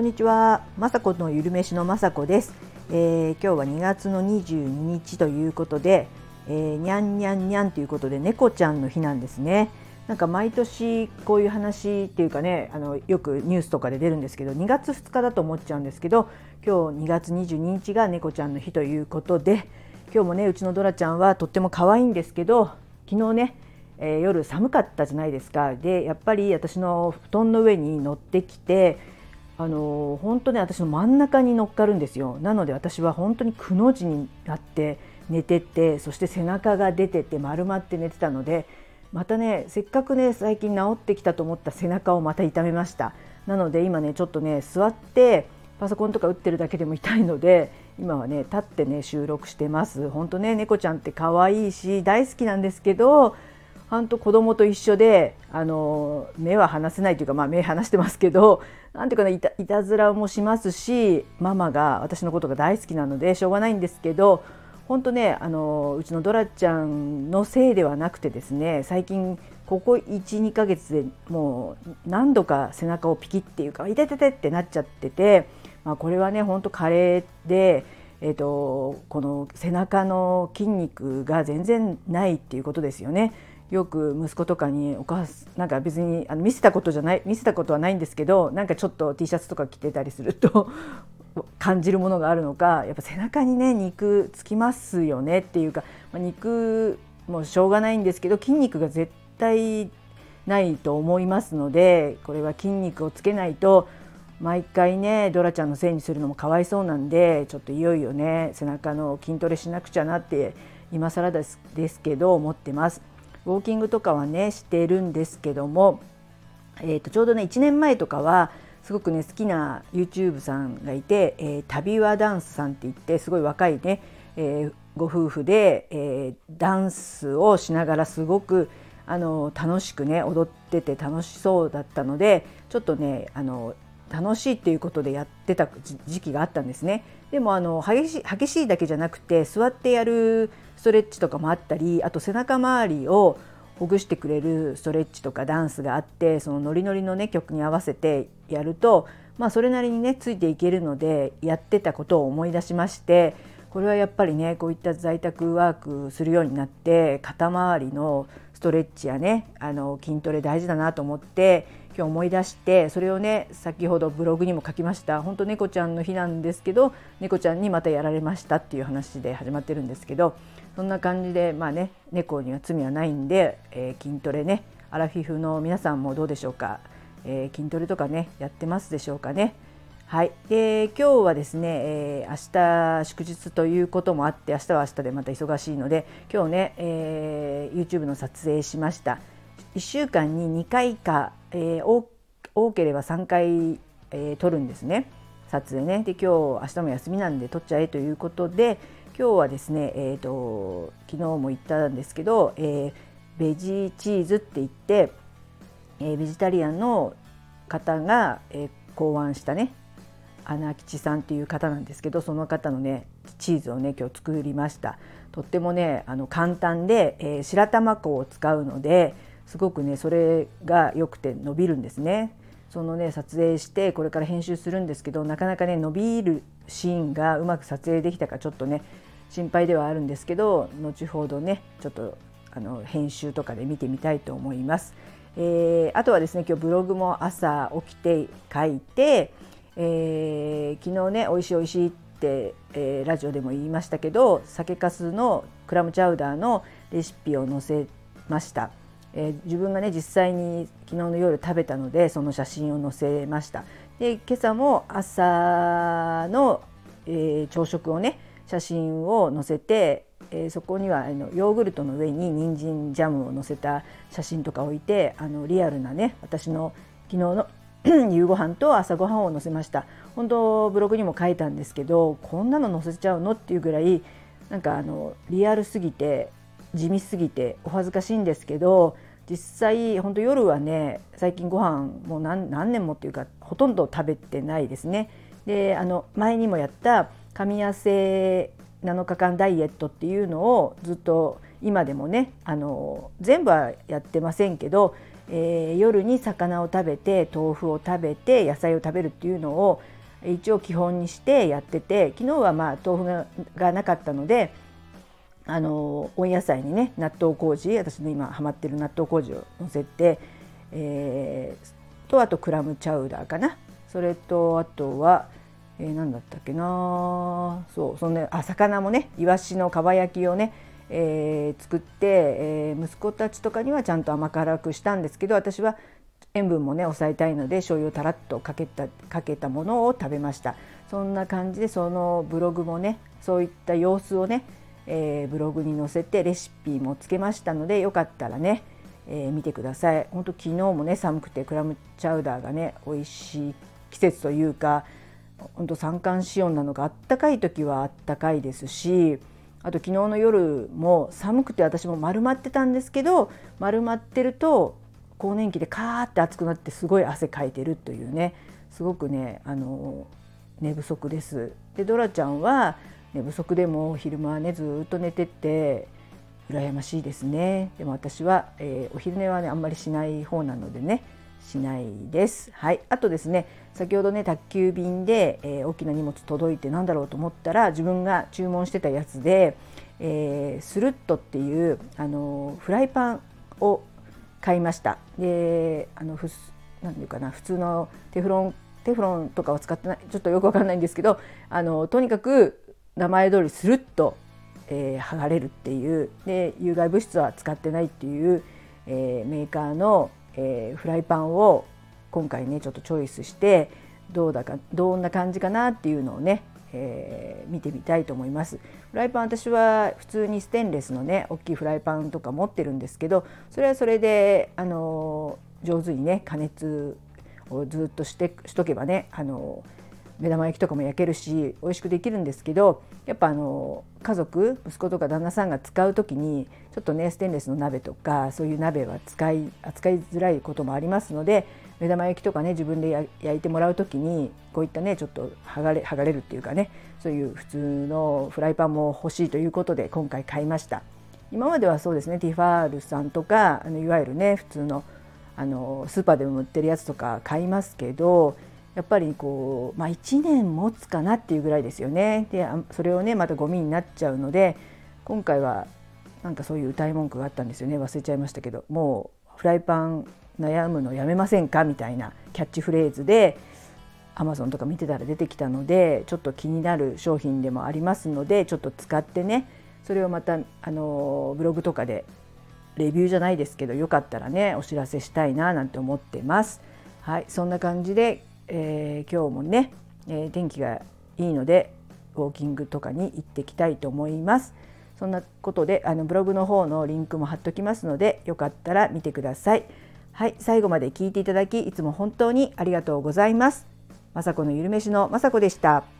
こんにちは、まさこのゆるめしのまさこです、えー、今日は2月の22日ということで、えー、にゃんにゃんにゃんということで猫ちゃんの日なんですね。なんか毎年こういう話っていうかねあのよくニュースとかで出るんですけど2月2日だと思っちゃうんですけど今日2月22日が猫ちゃんの日ということで今日もねうちのドラちゃんはとっても可愛いんですけど昨日ね、えー、夜寒かったじゃないですか。でやっぱり私の布団の上に乗ってきてあの本当ね私の真ん中に乗っかるんですよ。なので私は本当にくの字になって寝ててそして背中が出てて丸まって寝てたのでまたねせっかくね最近治ってきたと思った背中をまた痛めました。なので今ねちょっとね座ってパソコンとか打ってるだけでも痛いので今はね立ってね収録してます。本当ね猫ちゃんって可愛いし大好きなんですけど本当子供と一緒であの目は離せないというか、まあ、目離してますけど なんていうかないたいたずらもしますしママが私のことが大好きなのでしょうがないんですけど本当ねあのうちのドラちゃんのせいではなくてですね最近ここ12ヶ月でもう何度か背中をピキっていうか「痛てて」ってなっちゃってて、まあ、これはね本当加齢で。えーとこの背中の筋肉が全然ないっていうことですよね。よく息子とかにお母さんなんか別にあの見せたことじゃない見せたことはないんですけどなんかちょっと T シャツとか着てたりすると 感じるものがあるのかやっぱ背中にね肉つきますよねっていうか、まあ、肉もしょうがないんですけど筋肉が絶対ないと思いますのでこれは筋肉をつけないと毎回ねドラちゃんのせいにするのもかわいそうなんでちょっといよいよね背中の筋トレしなくちゃなって今更ですですけど思ってます。ウォーキングとかはねしてるんですけども、えー、とちょうどね1年前とかはすごくね好きな YouTube さんがいて、えー、旅はダンスさんって言ってすごい若いね、えー、ご夫婦で、えー、ダンスをしながらすごくあの楽しくね踊ってて楽しそうだったのでちょっとねあの楽しいっていうことでやってた時期があったんですね。でもあの激しい激しいだけじゃなくて座ってやるストレッチとかもあったりあと背中周りをほぐしてくれるストレッチとかダンスがあってそのノリノリのね曲に合わせてやるとまあそれなりにねついていけるのでやってたことを思い出しましてこれはやっぱりねこういった在宅ワークするようになって肩周りのストレッチやねあの筋トレ大事だなと思って今日思い出してそれをね先ほどブログにも書きました。本当猫ちゃんの日なんですけど猫ちゃんにまたやられましたっていう話で始まってるんですけどそんな感じでまあね猫には罪はないんで、えー、筋トレねアラフィフの皆さんもどうでしょうか、えー、筋トレとかねやってますでしょうかね。はい、で今日はですね、えー、明日祝日ということもあって明日は明日でまた忙しいので今日ね、えー、YouTube の撮影しました。1週間に2回か、えー、多ければ3回、えー、撮るんですね。撮影ね。で今日明日も休みなんで撮っちゃえということで今日はですね、えーと、昨日も言ったんですけど、えー、ベジーチーズって言って、えー、ベジタリアンの方が、えー、考案したね穴吉さんっていう方なんですけどその方のねチーズをね今日作りました。とってもねあの簡単で、えー、白玉粉を使うのですごくねそれが良くて伸びるんですねそのね撮影してこれから編集するんですけどなかなかね伸びるシーンがうまく撮影できたかちょっとね心配ではあるんですけど後ほどねちょっとあの編集とかで見てみたいと思います。えー、あとはですね今日ブログも朝起きて書いて、えー、昨日ね美味しい美味しいって、えー、ラジオでも言いましたけど酒粕のクラムチャウダーのレシピを載せました。えー、自分がね実際に昨日の夜食べたのでその写真を載せました。で今朝も朝の、えー、朝食をね写真を載せて、えー、そこにはあのヨーグルトの上に人参ジャムを載せた写真とか置いてあのリアルなね私の昨日の 夕ご飯と朝ごはんを載せました。本当ブログにも書いたんですけどこんなの載せちゃうのっていうぐらいなんかあのリアルすぎて地味すぎてお恥ずかしいんですけど実際本当夜はね最近ご飯もう何何年もっていうかほとんど食べてないですね。であの前にもやった神痩せ7日間ダイエットっていうのをずっと今でもねあの全部はやってませんけど、えー、夜に魚を食べて豆腐を食べて野菜を食べるっていうのを一応基本にしてやってて昨日はまあ豆腐がなかったのであの温野菜にね納豆麹私の今ハマってる納豆麹をのせて、えー、とあとクラムチャウダーかな。それとあとは、えー、何だったっけな。そうそのねあ魚もねいわしのかば焼きをね、えー、作って、えー、息子たちとかにはちゃんと甘辛くしたんですけど私は塩分もね抑えたいので醤油をたらっとかけたかけたものを食べました。そんな感じでそのブログもねそういった様子をね、えー、ブログに載せてレシピもつけましたのでよかったらね、えー、見てください本当昨日もね寒くてクラムチャウダーがね美味しい季節というか本当三寒四温なのがあったかい時はあったかいですしあと昨日の夜も寒くて私も丸まってたんですけど丸まってると更年期でカーって暑くなってすごい汗かいてるというねすごくねあの寝不足です。でドラちゃんは寝不足でも昼間はねずっと寝てって羨ましいですね。でも私は、えー、お昼寝はねあんまりしない方なのでねしないです。はい、あとですね先ほどね宅急便で、えー、大きな荷物届いてなんだろうと思ったら自分が注文してたやつで、えー、スルットっていうあのフライパンを買いましたであのふなんていうかな普通のテフロンテフロンとかは使ってないちょっとよくわかんないんですけどあのとにかく名前通りスルッと、えー、剥がれるっていうで有害物質は使ってないっていう、えー、メーカーの、えー、フライパンを今回ねちょっとチョイスしてどうだかどんな感じかなっていうのをねえー、見てみたいと思います。フライパン私は普通にステンレスのね大きいフライパンとか持ってるんですけどそれはそれで、あの上手にね加熱をずっとしてしとけばね、あの目玉焼きとかも焼けるし美味しくできるんですけどやっぱあの家族息子とか旦那さんが使う時にちょっとねステンレスの鍋とかそういう鍋は使い扱いづらいこともありますので目玉焼きとかね自分で焼いてもらう時にこういったねちょっと剥がれ剥がれるっていうかねそういう普通のフライパンも欲しいということで今回買いました。今まではそうですねティファールさんとかあのいわゆるね普通のあのスーパーでも売ってるやつとか買いますけどやっぱりこう、まあ、1年持つかなっていうぐらいですよねでそれをねまたゴミになっちゃうので今回はなんかそういう歌い文句があったんですよね忘れちゃいましたけどもうフライパン悩むのやめませんかみたいなキャッチフレーズでアマゾンとか見てたら出てきたのでちょっと気になる商品でもありますのでちょっと使ってねそれをまたあのブログとかでレビューじゃないですけどよかったらねお知らせしたいななんて思ってます。はいそんな感じで、えー、今日もね、えー、天気がいいのでウォーキングとかに行ってきたいと思います。そんなことであのブログの方のリンクも貼っときますのでよかったら見てください。はい、最後まで聞いていただきいつも本当にありがとうございます。雅子のゆるめしの雅子でした。